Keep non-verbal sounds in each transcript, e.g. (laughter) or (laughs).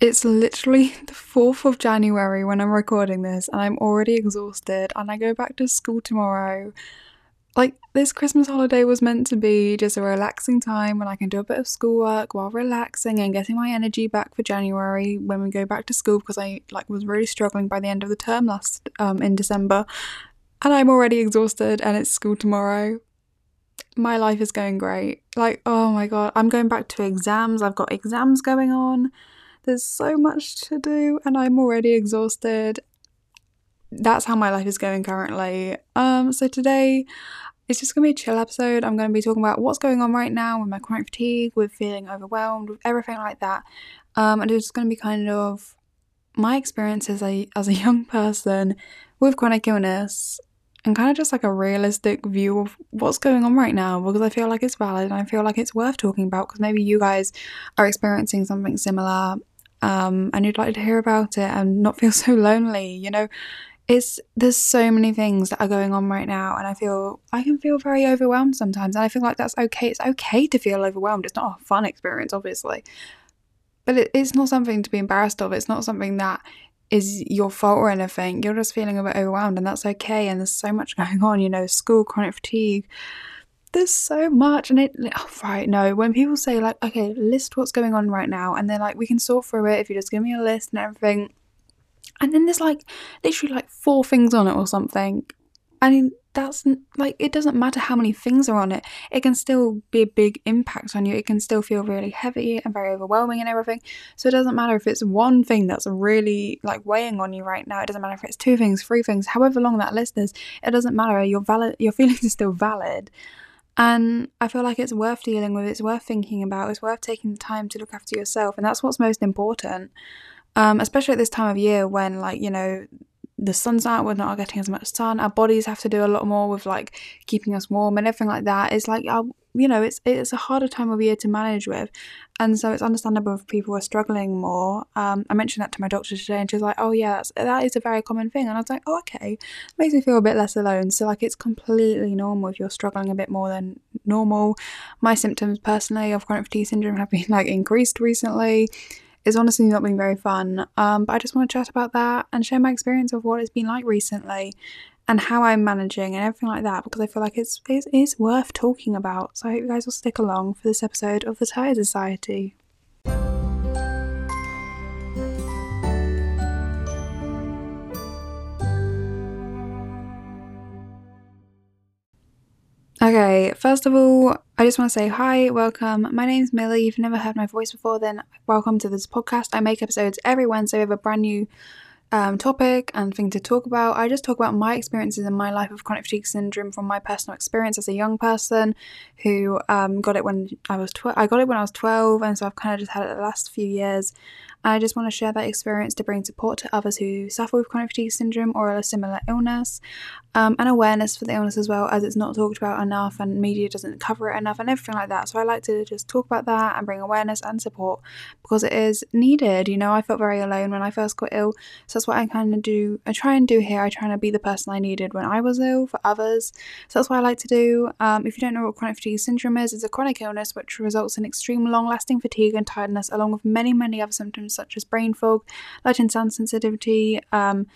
It's literally (laughs) the 4th of January when I'm recording this, and I'm already exhausted, and I go back to school tomorrow. Like, this Christmas holiday was meant to be just a relaxing time when I can do a bit of schoolwork while relaxing and getting my energy back for January when we go back to school because I like was really struggling by the end of the term last um in December. And I'm already exhausted and it's school tomorrow. My life is going great. Like, oh my god, I'm going back to exams. I've got exams going on. There's so much to do and I'm already exhausted. That's how my life is going currently. Um so today it's just gonna be a chill episode. I'm gonna be talking about what's going on right now with my chronic fatigue, with feeling overwhelmed, with everything like that. Um, and it's just gonna be kind of my experience as a as a young person with chronic illness and kind of just like a realistic view of what's going on right now because I feel like it's valid and I feel like it's worth talking about because maybe you guys are experiencing something similar um, and you'd like to hear about it and not feel (laughs) so lonely. You know, it's there's so many things that are going on right now and i feel i can feel very overwhelmed sometimes and i feel like that's okay it's okay to feel overwhelmed it's not a fun experience obviously but it, it's not something to be embarrassed of it's not something that is your fault or anything you're just feeling a bit overwhelmed and that's okay and there's so much (laughs) going on you know school chronic fatigue there's so much and it oh, right no when people say like okay list what's going on right now and they're like we can sort through it if you just give me a list and everything and then there's like literally like four things on it or something. I mean, that's like it doesn't matter how many things are on it, it can still be a big impact on you. It can still feel really heavy and very overwhelming and everything. So it doesn't matter if it's one thing that's really like weighing on you right now. It doesn't matter if it's two things, three things, however long that list is. It doesn't matter. Your valid, your (laughs) feelings are still valid. And I feel like it's worth dealing with, it's worth thinking about, it's worth taking the time to look after yourself, and that's what's most important um, especially at this time of year when like you know the sun's out we're not getting as much sun our bodies have to do a lot more with like keeping us warm and everything like that. It's like our, you know it's it's a harder time of year to manage with. And so it's understandable if people are struggling more. Um, i mentioned that to my doctor today and she's like oh yeah that's, that is a very common thing. And i was like oh okay. Makes me feel a bit less alone. So like it's completely normal if you're struggling a bit more than normal. My symptoms personally of chronic fatigue syndrome have been like increased recently it's honestly not been very fun. Um, but I just want to chat about that and share my experience of what it's been like recently and how I'm managing and everything like that because I feel like it's, it's, it's worth talking about. So I hope you guys will stick along for this episode of the Tired Society. Okay, first of all, I just want to say hi, welcome. My name's Millie. If you've never heard my voice before, then welcome to this podcast. I make episodes every Wednesday with a brand new um, topic and thing to talk about. I just talk about my experiences in my life of chronic fatigue syndrome from my personal experience as a young person who um, got it when I was tw- I got it when I was 12, and so I've kind of just had it the last few years. I just want to share that experience to bring support to others who suffer with chronic fatigue syndrome or a similar illness, um, and awareness for the illness as well, as it's not talked about enough and media doesn't cover it enough and everything like that. So I like to just talk about that and bring awareness and support because it is needed. You know, I felt very alone when I first got ill, so that's what I kind of do. I try and do here. I try and be the person I needed when I was ill for others. So that's what I like to do. Um, if you don't know what chronic fatigue syndrome is, it's a chronic illness which results in extreme long-lasting fatigue and tiredness, along with many, many other symptoms symptoms such as brain fog, light and sound sensitivity, um,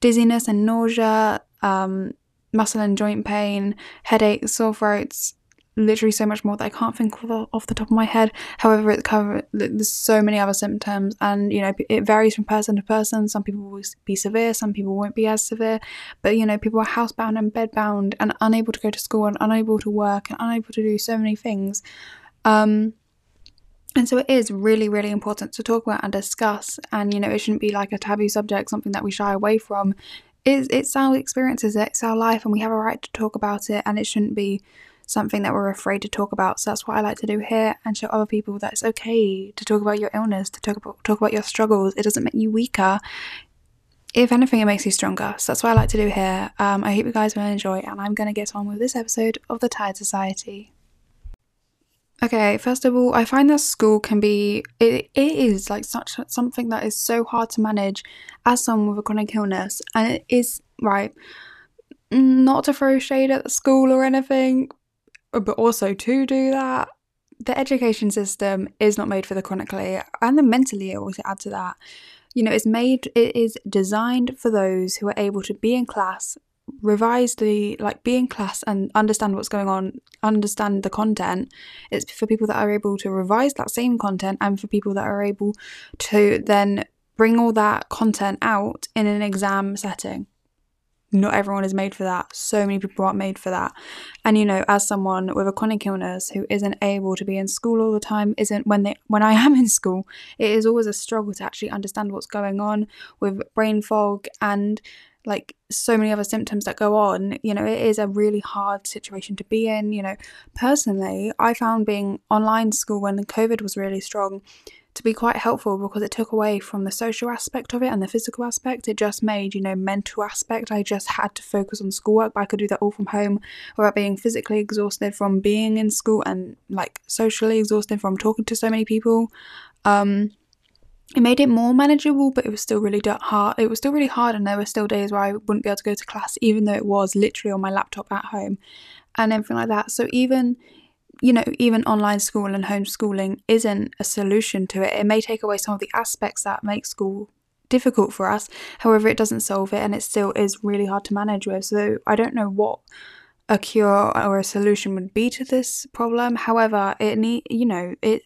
dizziness and nausea, um, muscle and joint pain, headaches, sore throats, literally so much more that I can't think of off the top of my head. However, it cover there's so many other symptoms, and you know it varies from person to person. Some people will be severe, some people won't be as severe. But you know, people are housebound and bedbound and unable to go to school and unable to work and unable to do so many things. Um, and so it is really, really important to talk about and discuss. And, you know, it shouldn't be like a taboo subject, something that we shy away from. It's, it's our experiences, it's our life, and we have a right to talk about it. And it shouldn't be something that we're afraid to talk about. So that's what I like to do here and show other people that it's okay to talk about your illness, to talk about, talk about your struggles. It doesn't make you weaker. If anything, it makes you stronger. So that's what I like to do here. Um, I hope you guys will enjoy, and I'm going to get on with this episode of The Tired Society. Okay, first of all, I find that school can be it, it is like such something that is so hard to manage as someone with a chronic illness, and it is right. Not to throw shade at the school or anything, but also to do that. the education system is not made for the chronically and the mentally ill to add to that. You know, it's made it is designed for those who are able to be in class, revise the like be in class and understand what's going on, understand the content. It's for people that are able to revise that same content and for people that are able to then bring all that content out in an exam setting not everyone is made for that. So many people aren't made for that. And you know, as someone with a chronic illness who isn't able to be in school all the time, isn't when they when I (laughs) am in school, it is always a struggle to actually understand what's going on with brain fog and like so many other symptoms that go on, you know, it is a really hard situation to be in. You know, personally, I found being online school when COVID was really strong to be quite helpful because it took away from the social aspect of it and the physical aspect. It just made, you know, mental aspect. I just had to focus on schoolwork, but I could do that all from home without being physically exhausted from being in school and like socially exhausted from talking to so many people. Um, it made it more manageable, but it was still really hard. It was still really hard, and there were still days where I wouldn't be able to go to class, even though it was literally on my laptop at home and everything like that. So even you know, even online school and homeschooling isn't a solution to it. It may take away some of the aspects that make school difficult for us. However, it doesn't solve it and it still is really hard to manage with. So I don't know what a cure or a solution would be to this problem. However, it need you know, it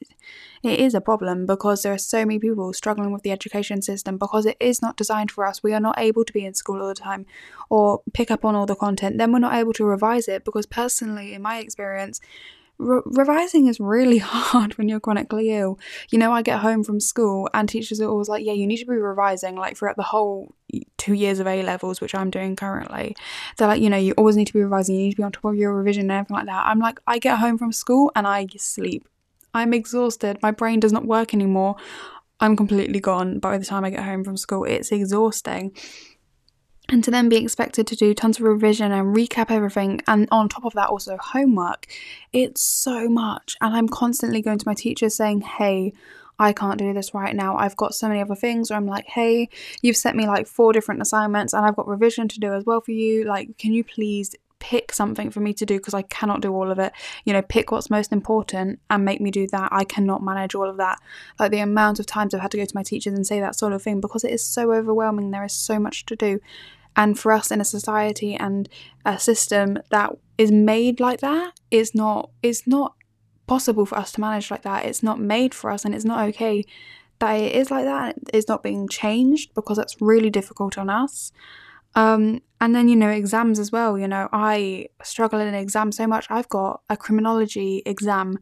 it is a problem because there are so many people struggling with the education system because it is not designed for us. We are not able to be in school all the time or pick up on all the content. Then we're not able to revise it because personally in my experience Re- revising is really (laughs) hard when you're chronically ill. You know, I get home from school and teachers are always like, yeah, you need to be revising like throughout the whole two years of A levels, which I'm doing currently. They're like, you know, you always need to be revising, you need to be on top of your revision and everything like that. I'm like, I get home from school and I sleep. I'm exhausted. My brain does not work anymore. I'm completely gone by the time I get home from school. It's exhausting and to then be expected to do tons of revision and recap everything and on top of that also homework it's so much and i'm constantly going to my teachers saying hey I can't do this right now. I've got so many other things where I'm like, hey, you've sent me like four different assignments and I've got revision to do as well for you. Like, can you please pick something for me to do because I cannot do all of it. You know, pick what's most important and make me do that. I cannot manage all of that. Like the amount of times I've had to go to my teachers and say that sort of thing because it is so overwhelming. There is so much to do. And for us in a society and a system that is made like that is not is not possible for us to manage like that. It's not made for us and it's not okay that it is like that. It's not being changed because it's really difficult on us. Um, and then, you know, exams as well. You know, I struggle in exams so much. I've got a criminology exam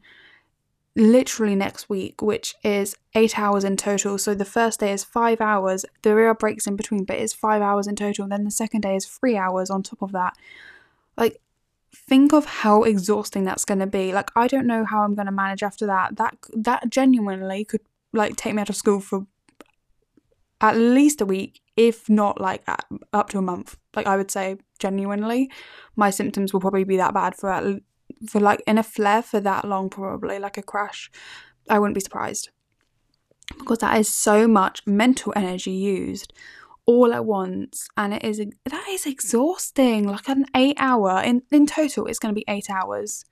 literally next week, which is eight hours in total. So the first day is five hours. There are breaks in between, but it's five hours in total. And then the second day is three hours on top of that. Like, think of how exhausting that's going to be. Like, I don't know how I'm going to manage after that. That that genuinely could like take me out of school for at least a week, if not like up to a month. Like I would say, genuinely, my symptoms will probably be that bad for for like in a flare for that long, probably like a crash. I wouldn't be surprised because that is so much mental energy used all at once and it is that is exhausting like an eight hour in in total it's going to be eight hours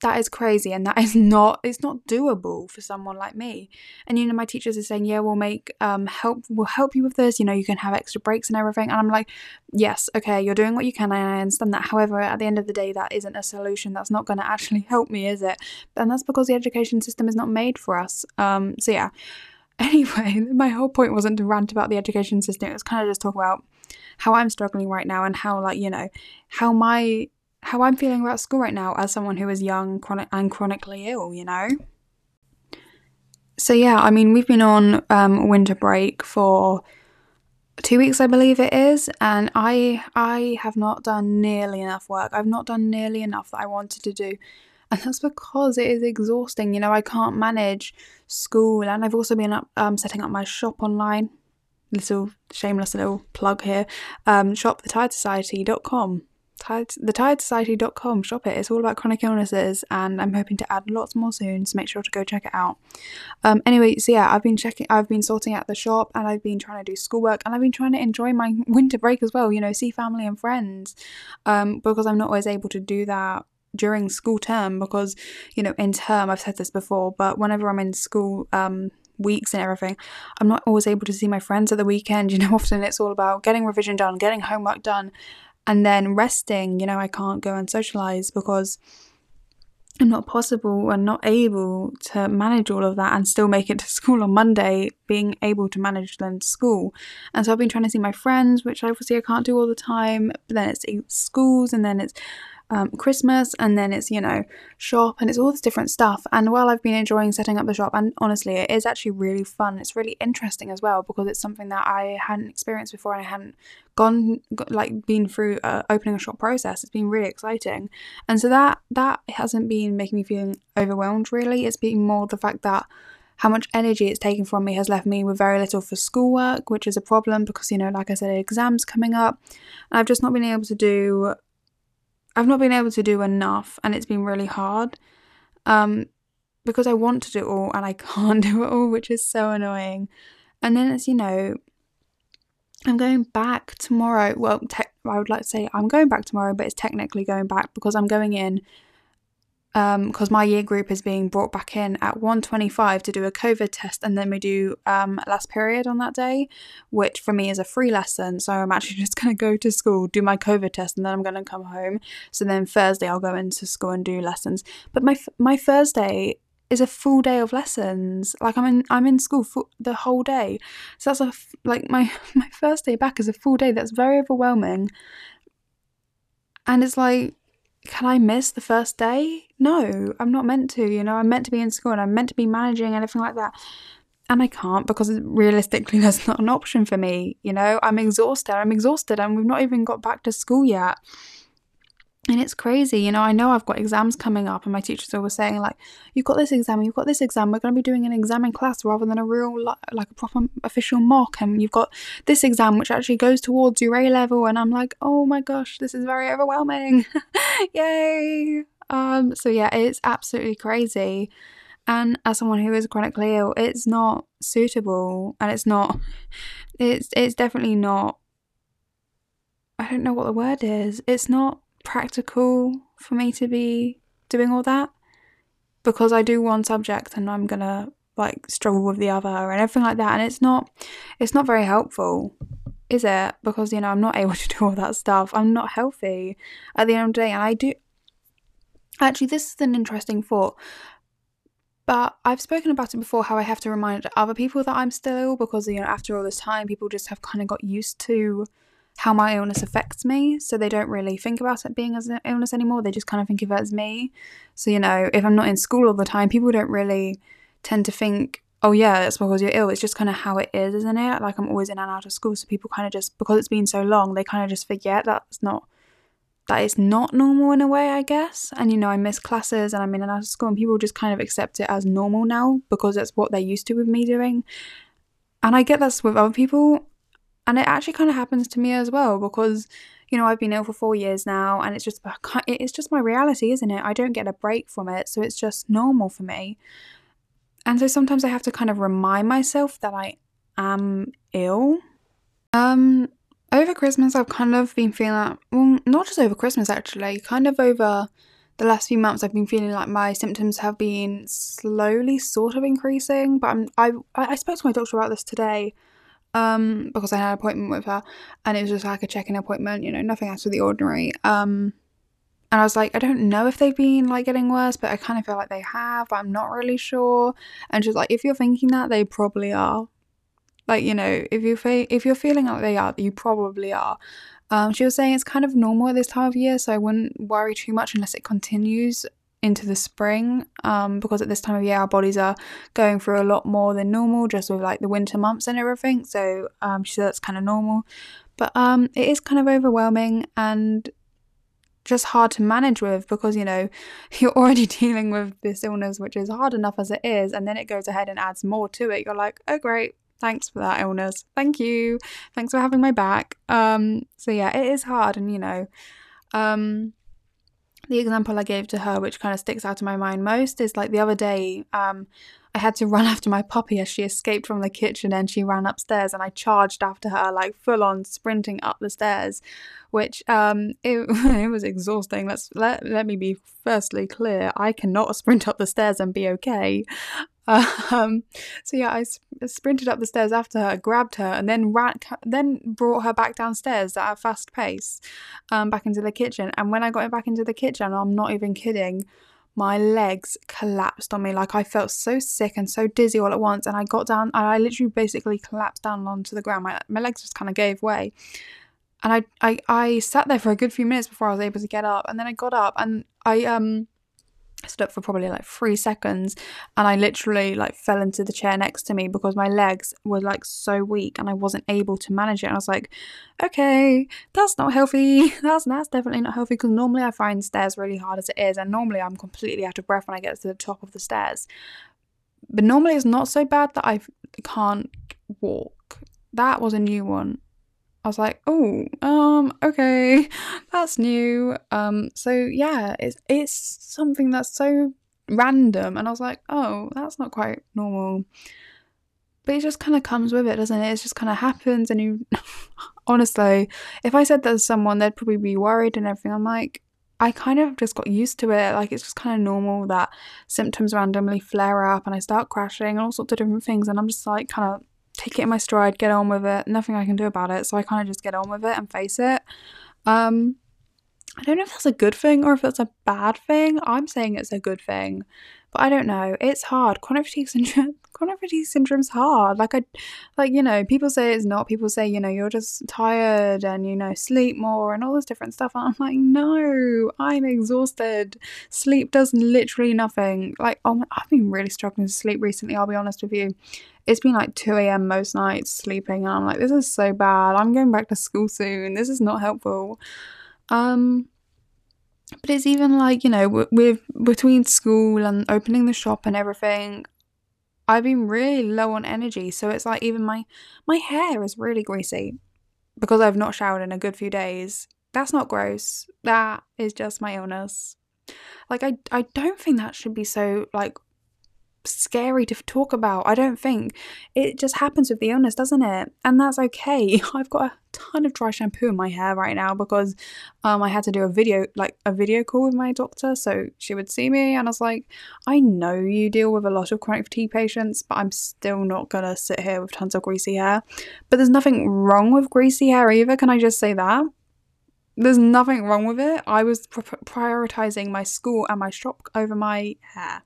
that is crazy and that (laughs) is not it's not doable for someone like me. And you know my teachers are saying yeah we'll make um help we'll help you with this you know you can have extra breaks and everything. And i'm like yes okay you're doing what you can i understand that. However at the end of the day that isn't a solution. That's not going to actually help me is it? And that's because the education system is not made for us. Um so yeah. (laughs) Anyway my whole point wasn't to rant about the education system. It was kind of just talk about how i'm struggling right now and how like you know how my how I'm feeling about school right now as someone who is young chronic and chronically ill, you know? So yeah, I mean we've been on um, winter break for two weeks I believe it is, and I I have not done nearly enough work. I've not done nearly enough that I wanted to do. And that's because it is exhausting. You know, I can't manage school, and I've also been up um, setting up my shop online. Little shameless little plug here. Um, shopthetiredsociety.com tired, thetiredsociety.com. Shop it. It's all about chronic illnesses, and I'm hoping to add lots more soon. So make sure to go check it out. Um, anyway, so yeah, I've been checking. I've been sorting out the shop, and I've been trying to do schoolwork, and I've been trying to enjoy my (laughs) winter break as well. You know, see family and friends, um, because I'm not always able to do that during school term because you know in term I've said this before but whenever I'm in school um weeks and everything I'm not always able to see my friends at the weekend (laughs) you know often it's all about getting revision done getting homework done and then resting you know I can't go and socialize because I'm not possible and not able to manage all of that and still make it to (laughs) school on Monday, being able to manage then school. And so I've been trying to see my friends, which obviously I can't do all the time, but then it's schools and then it's um, Christmas, and then it's, you know, shop, and it's all this different stuff. And while I've been enjoying setting up the shop, and honestly, it is actually really fun. It's really interesting as well because it's something that I hadn't experienced before and I hadn't gone, like, been through uh, opening a shop process. It's been really exciting. And so that, that hasn't been making me feeling overwhelmed really. It's been more the fact that how much energy it's taken from me has left me with very little for schoolwork, which is a problem because, you know, like I said, exams coming up. And I've just not been able to do I've not been able to do enough and it's been really hard um, because I want to do it all and I (laughs) can't do it all, which is so annoying. And then as you know, I'm going back tomorrow. Well, te- I would like to say I'm going back tomorrow, but it's technically going back because I'm going in because um, my year group is being brought back in at 125 to do a COVID test, and then we do um, last period on that day, which for me is a free lesson. So I'm actually (laughs) just going to go to school, do my COVID test, and then I'm going to come home. So then Thursday I'll go into school and do lessons. But my my Thursday is a full day of lessons. Like I'm in I'm in school for the whole day. So that's a like my (laughs) my first day back is a full day. That's very overwhelming. And it's like can I miss the first day? No, I'm not meant to. You know, I'm meant to be in school and I'm meant to be managing everything like that. And I can't because realistically, (laughs) that's not an option for me. You know, I'm exhausted. I'm exhausted and we've not even got back to school yet. And it's crazy, you know. I know I've got exams coming up, and my teachers are always saying, like, you've got this exam, you've got this exam, we're going to be doing an exam in class rather than a real, like, a proper official mock. And you've got this exam, which actually goes towards your A level. And I'm like, oh my gosh, this is very overwhelming. (laughs) Yay. Um, so, yeah, it's absolutely crazy. And as someone who is chronically ill, it's not suitable and it's not, it's, it's definitely not, I don't know what the word is. It's not practical for me to be doing all that because I do one subject and I'm gonna like struggle with the other and everything like that. And it's not it's not very helpful is it? Because you know I'm not (laughs) able to do all that stuff. I'm not healthy at the end of the day. And I do actually this is an interesting thought but I've spoken about it before how I have to remind other people that I'm still ill because you know after all this time people just have kind of got used to how my illness affects me. So they don't really think about it being as an illness anymore. They just kind of think of it as me. So, you know, if I'm not in school all the time, people don't really tend to think, oh, yeah, it's because you're ill. It's just kind of how it is, isn't it? Like I'm always in and out of school. So people kind of just, because it's been so long, they kind of just forget that's not. That is not normal in a way, I guess. And you know, I miss classes and I'm in and out of school, and people just kind of accept it as normal now because that's what they're used to with me doing. And I get this with other people, and it actually kind of happens to me as well because you know I've been ill for 4 years now and it's just it's just my reality isn't it? I don't get a break from it so it's just normal for me. And so sometimes I have to kind of remind myself that I am ill. Um over Christmas I've kind of been feeling like, well not just over Christmas actually kind of over the last few months I've been feeling like my symptoms have been slowly sort of increasing but I'm, I I spoke to my doctor about this today um, because I had an appointment with her and it was just like a check-in appointment, you know, nothing out of the ordinary. Um, and I was like, I don't know if they've been like getting worse, but I kind of feel like they have, but I'm not really sure. And she's like, if you're thinking that, they probably are. Like, you know, if you fe- if you're feeling like they are, you probably are. Um, she was saying it's kind of normal at this time of year, so I wouldn't worry too much unless it continues into the spring um, because at this time of year our bodies are going through a lot more than normal just with like the winter months and everything. So um, she said that's kind of normal. But um, it is kind of overwhelming and just hard to manage with because you know (laughs) you're already (laughs) dealing with this illness which is hard enough as it is and then it goes ahead and adds more to it. You're like oh great. Thanks for that illness. Thank you. Thanks for having my back. Um so yeah it is hard and you know um the example I gave to her, which kind of sticks out in my mind most, is like the other day, um, I had to (laughs) run after my puppy as she escaped from the kitchen and she ran upstairs and I charged after her like full on sprinting up the stairs which um (laughs) it, it was exhausting. Let's let, let me be firstly clear I cannot (laughs) sprint up the stairs and be okay um so yeah I sp- sprinted up the stairs after her grabbed her and then ran then brought her back downstairs at a fast pace um back into the kitchen and when I got back into the kitchen I'm not even kidding my legs collapsed on me. Like I felt so sick and so dizzy all at once. And I got down and I literally basically collapsed down onto the ground. My, my legs just kind of gave way. And I, I I sat there for a good few minutes before I was able to get up. And then I got up and I um stood up for probably like three seconds and I literally like fell into the chair next to me because my legs were like so weak and I wasn't able to manage it. And I was like, okay, that's not healthy. (laughs) That's that's definitely not healthy because normally I find stairs really hard as it is, and normally I'm completely out of breath when I get to the top of the stairs. But normally it's not so bad that I can't walk. That was a new one. I was like, oh, um, okay, that's new. Um, so yeah, it's it's something that's so random, and I was like, oh, that's not quite normal. But it just kind of comes with it, doesn't it? It just kind of happens, and you, (laughs) honestly, if I said that to someone, they'd probably be worried and everything. I'm like, I kind of just got used to it. Like it's just kind of normal that symptoms randomly flare up, and I start crashing and all sorts of different things, and I'm just like kind of take it in my stride, get on with it. Nothing I can do about it. So I kind of just get on with it and face it. Um, I don't know if that's a good thing or if that's a bad thing. I'm saying it's a good thing, but I don't know. It's hard. Chronic fatigue syndrome. (laughs) Chronic fatigue syndrome's hard. Like I, like you know, people say it's not. People say you know you're just tired and you know sleep more and all this different stuff. And I'm like, no, I'm exhausted. Sleep does literally nothing. Like oh, I've been really struggling to sleep recently. I'll be honest with you it's been like 2 a.m. most nights sleeping, and I'm like, this is so bad. I'm going back to school soon. This is not helpful. Um, but it's even like you know, with between school and opening the shop and everything, I've been really low on energy. So it's like even my my hair is really greasy because I've not showered in a good few days. That's not gross. That is just my illness. Like I I don't think that should be so like scary to talk about. I don't think it just happens with the illness, doesn't it? And that's okay. (laughs) I've got a ton of dry shampoo in my hair right now because um I had to do a video like a video call with my doctor so she would see me and I was like, I know you deal with a lot of chronic fatigue patients, but I'm still not gonna sit here with tons of greasy hair. But there's nothing wrong with greasy hair either. Can I just say that? There's nothing wrong with it. I was pr- prioritizing my school and my shop over my hair.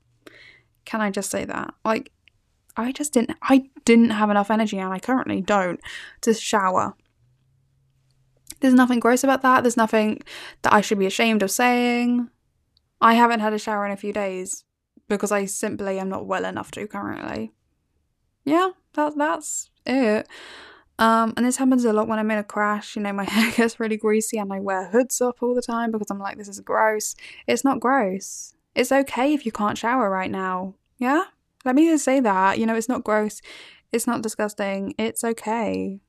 Can I just say that? Like, I just didn't, I didn't have enough energy, and I currently don't, to shower. There's nothing gross about that. There's nothing that I should be ashamed of saying. I haven't had a shower in a few days because I simply am not well enough to currently. Yeah, that that's it. Um, and this happens a lot when I'm in a crash. You know, my (laughs) hair gets really greasy and I wear hoods up all the time because I'm like, this is gross. It's not gross. It's okay if you can't shower right now. Yeah? Let me just say that. You know, it's not gross. It's not disgusting. It's okay.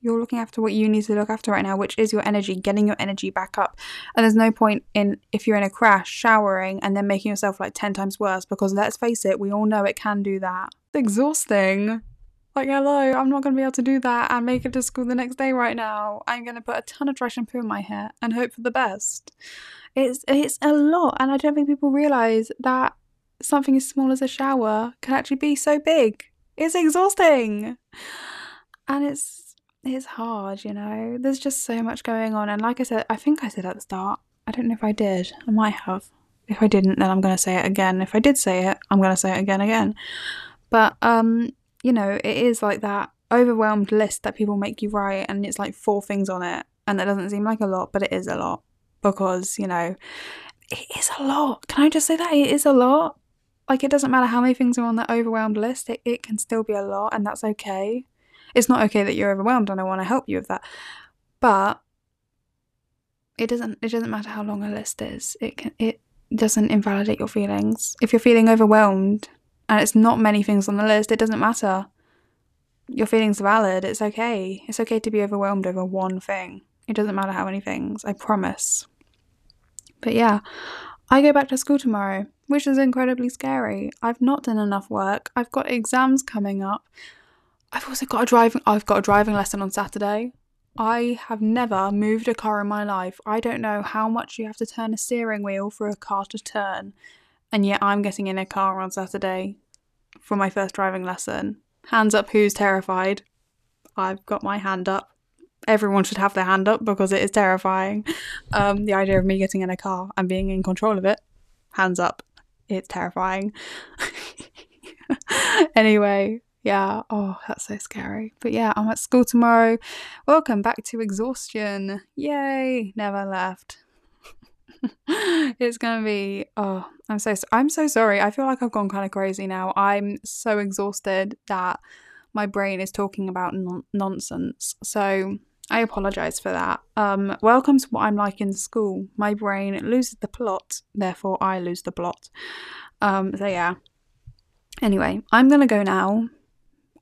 You're looking after what you need to look after right now, which is your energy, getting your energy back up. And there's no point in, if you're in a crash, showering and then making yourself like 10 times worse because let's face it, we all know it can do that. It's exhausting. Like, hello, I'm not going to be able to do that and make it to school the next day right now. I'm going to put a ton of dry shampoo in my hair and hope for the best. It's it's a lot, and I don't think people realize that something as small as a shower can actually be so big. It's exhausting, and it's it's hard. You know, there's just so much going on, and like I said, I think I said at the start. I don't know if I did. I might have. If I didn't, then I'm going to say it again. If I did say it, I'm going to say it again again. But um, you know, it is like that overwhelmed list that people make you write, and it's like four things on it, and that doesn't seem like a lot, but it is a lot because, you know, it is a lot. Can I just say that? It is a lot. Like, it doesn't matter how many things are on that overwhelmed list, it, it can still be a lot, and that's okay. It's not okay that you're overwhelmed, and I want to help you with that. But it doesn't it doesn't matter how long a list is. It can it doesn't invalidate your feelings. If you're feeling overwhelmed and it's not many things on the list, it doesn't matter. Your feelings are valid. It's okay. It's okay to be overwhelmed over one thing. It doesn't matter how many things, I promise. But yeah, I go back to school tomorrow. which is incredibly scary. I've not done enough work. I've got exams coming up. I've also got a driving I've got a driving lesson on Saturday. I have never moved a car in my life. I don't know how much you have to turn a steering wheel for a car to turn. And yet I'm getting in a car on Saturday for my first driving lesson. Hands up who's terrified. I've got my hand up. Everyone should have their hand up because it is terrifying. (laughs) Um, the idea of me getting in a car and being in control of it, hands up. It's terrifying. (laughs) anyway, yeah, oh, that's so scary. But yeah, I'm at school tomorrow. Welcome back to exhaustion. Yay, never left. (laughs) it's gonna be oh i'm so i'm so sorry. I feel like i've gone kind of crazy now. I'm so exhausted that my brain is talking about non- nonsense. So i apologize for that. Um welcome to what i'm like in school. My brain loses the plot therefore i lose the plot. Um so yeah. Anyway i'm gonna go now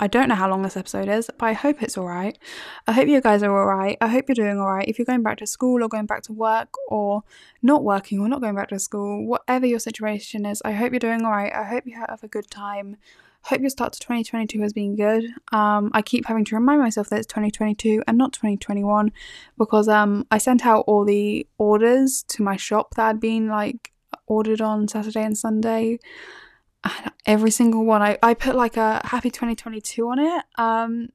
I don't know how long this episode is, but I hope it's alright. I hope you guys are alright. I hope you're doing alright. If you're going back to school or going back to work or not working or not going back to school, whatever your situation is, I hope you're doing alright. I hope you have a good time. Hope your start to 2022 has been good. Um, I keep having to remind myself that it's 2022 and not 2021 because um, I sent out all the orders to my shop that had been like ordered on Saturday and Sunday every single one I, I put like a happy 2022 on it um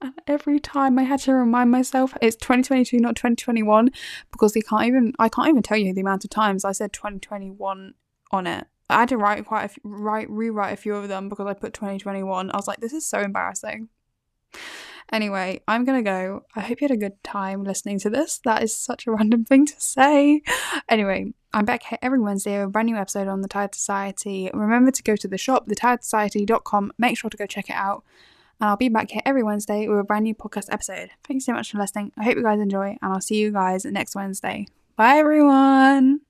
and every time I had to remind myself it's 2022 not 2021 because they can't even I can't even tell you the amount of times I said 2021 on it I had to write quite a few, write rewrite a few of them because I put 2021 I was like this is so embarrassing Anyway, I'm gonna go. I hope you had a good time listening to this. That is such a random thing to say. Anyway, I'm back here every Wednesday with a brand new episode on the Tired Society. Remember to go to the shop, thetiredsociety.com. Make sure to go check it out. And I'll be back here every Wednesday with a brand new podcast episode. Thanks so much for listening. I hope you guys enjoy, and I'll see you guys next Wednesday. Bye, everyone.